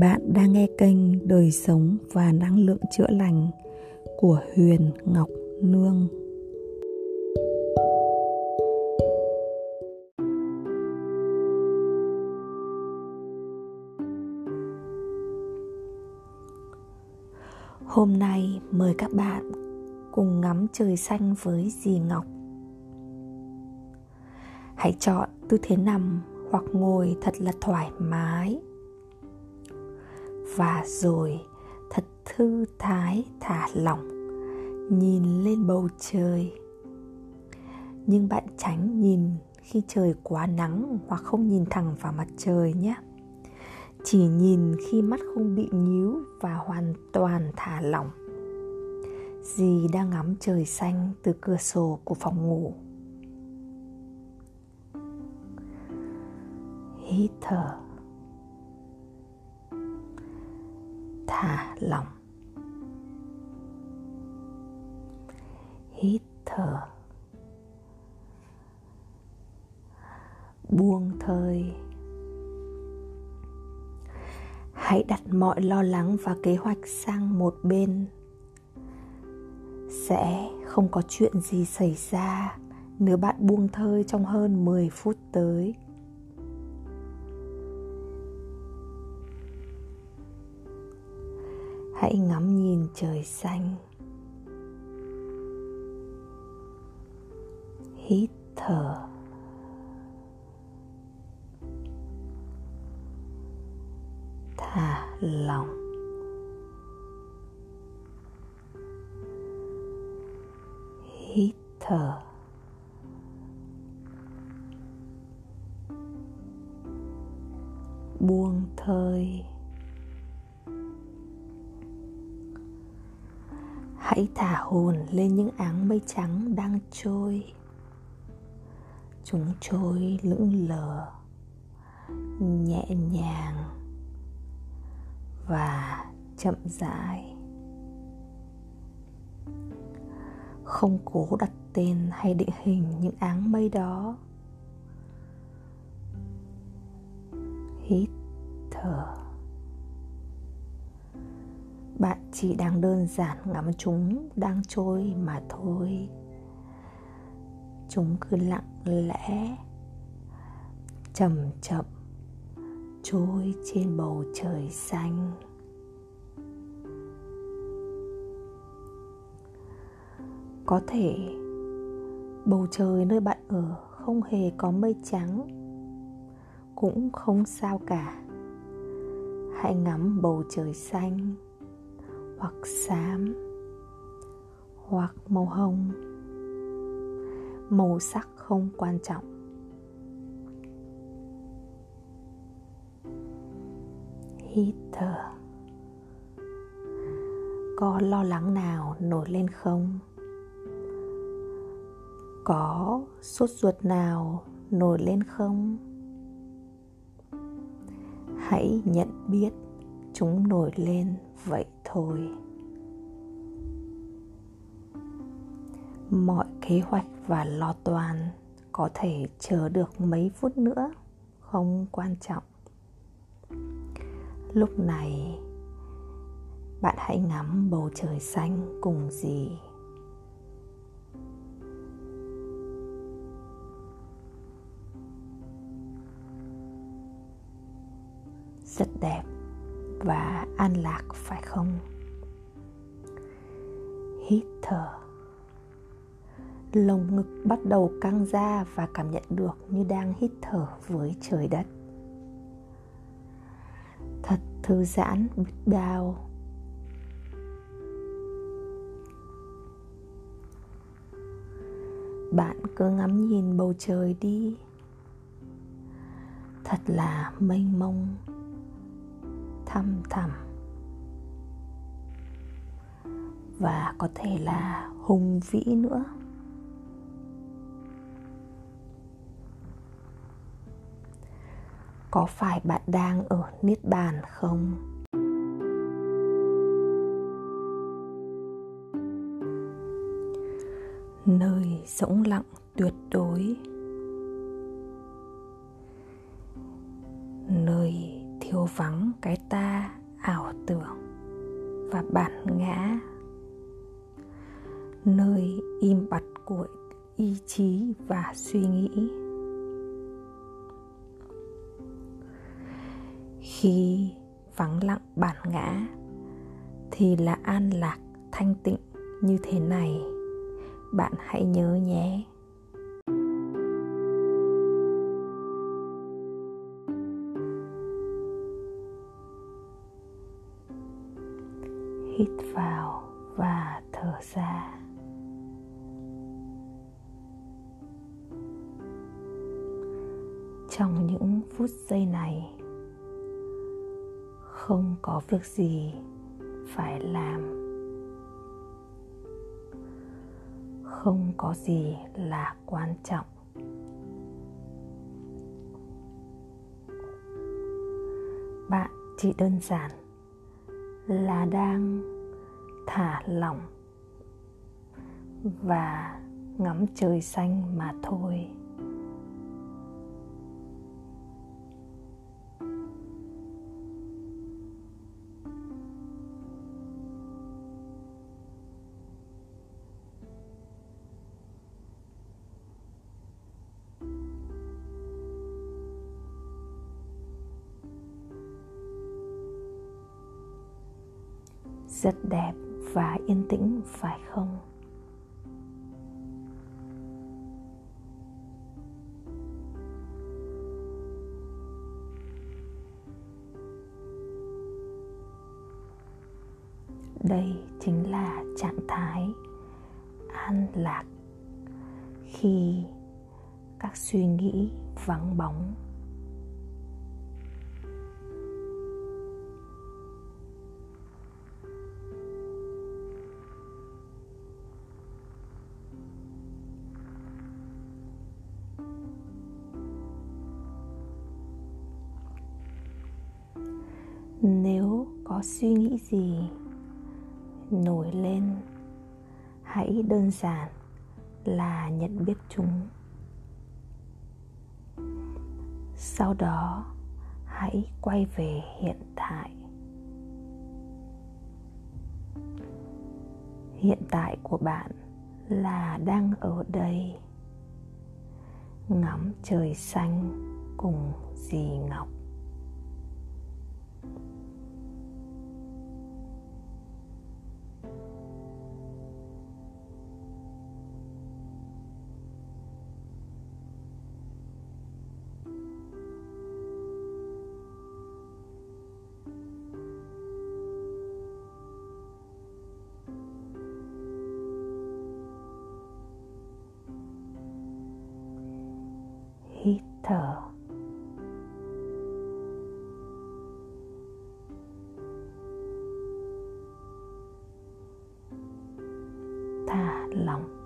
Bạn đang nghe kênh Đời sống và năng lượng chữa lành của Huyền Ngọc Nương. Hôm nay mời các bạn cùng ngắm trời xanh với dì Ngọc. Hãy chọn tư thế nằm hoặc ngồi thật là thoải mái và rồi, thật thư thái thả lỏng, nhìn lên bầu trời. Nhưng bạn tránh nhìn khi trời quá nắng hoặc không nhìn thẳng vào mặt trời nhé. Chỉ nhìn khi mắt không bị nhíu và hoàn toàn thả lỏng. Dì đang ngắm trời xanh từ cửa sổ của phòng ngủ. Hít thở. Thả lỏng hít thở. Buông thơi. Hãy đặt mọi lo lắng và kế hoạch sang một bên. Sẽ không có chuyện gì xảy ra nếu bạn buông thơi trong hơn 10 phút tới. Hãy ngắm nhìn trời xanh. Hít thở. Thả lỏng. Hít thở. Buông thơi. Hãy thả hồn lên những áng mây trắng đang trôi. Chúng trôi lững lờ, nhẹ nhàng và chậm rãi. Không cố đặt tên hay định hình những áng mây đó. Hít thở bạn chỉ đang đơn giản ngắm chúng đang trôi mà thôi. Chúng cứ lặng lẽ, chậm chậm trôi trên bầu trời xanh. Có thể bầu trời nơi bạn ở không hề có mây trắng, cũng không sao cả. Hãy ngắm bầu trời xanh hoặc xám, hoặc màu hồng. Màu sắc không quan trọng. Hít thở có lo lắng nào nổi lên không? Có sốt ruột nào nổi lên không? Hãy nhận biết chúng nổi lên vậy thôi. Mọi kế hoạch và lo toan có thể chờ được mấy phút nữa, không quan trọng. Lúc này, bạn hãy ngắm bầu trời xanh cùng gì rất đẹp và an lạc, phải không? Hít thở. Lồng ngực bắt đầu căng ra và cảm nhận được như đang hít thở với trời đất. Thật thư giãn biết bao bạn cứ ngắm nhìn bầu trời đi. Thật là mênh mông thăm thẳm. Và có thể là hùng vĩ nữa. Có phải bạn đang ở niết bàn không? Nơi rỗng lặng tuyệt đối. Nơi thiếu vắng cái ta ảo tưởng và bản ngã. Nơi im bặt của ý chí và suy nghĩ. Khi vắng lặng bản ngã, thì là an lạc thanh tịnh như thế này. Bạn hãy nhớ nhé. Hít vào và thở ra. Trong những phút giây này, không có việc gì phải làm. Không có gì là quan trọng. Bạn chỉ đơn giản là đang thả lỏng và ngắm trời xanh mà thôi. Rất đẹp và yên tĩnh, phải không? Đây chính là trạng thái an lạc khi các suy nghĩ vắng bóng. Nếu có suy nghĩ gì nổi lên, hãy đơn giản là nhận biết chúng. Sau đó, hãy quay về hiện tại. Hiện tại của bạn là đang ở đây. Ngắm trời xanh cùng dì ngọc. thở. Thả lỏng.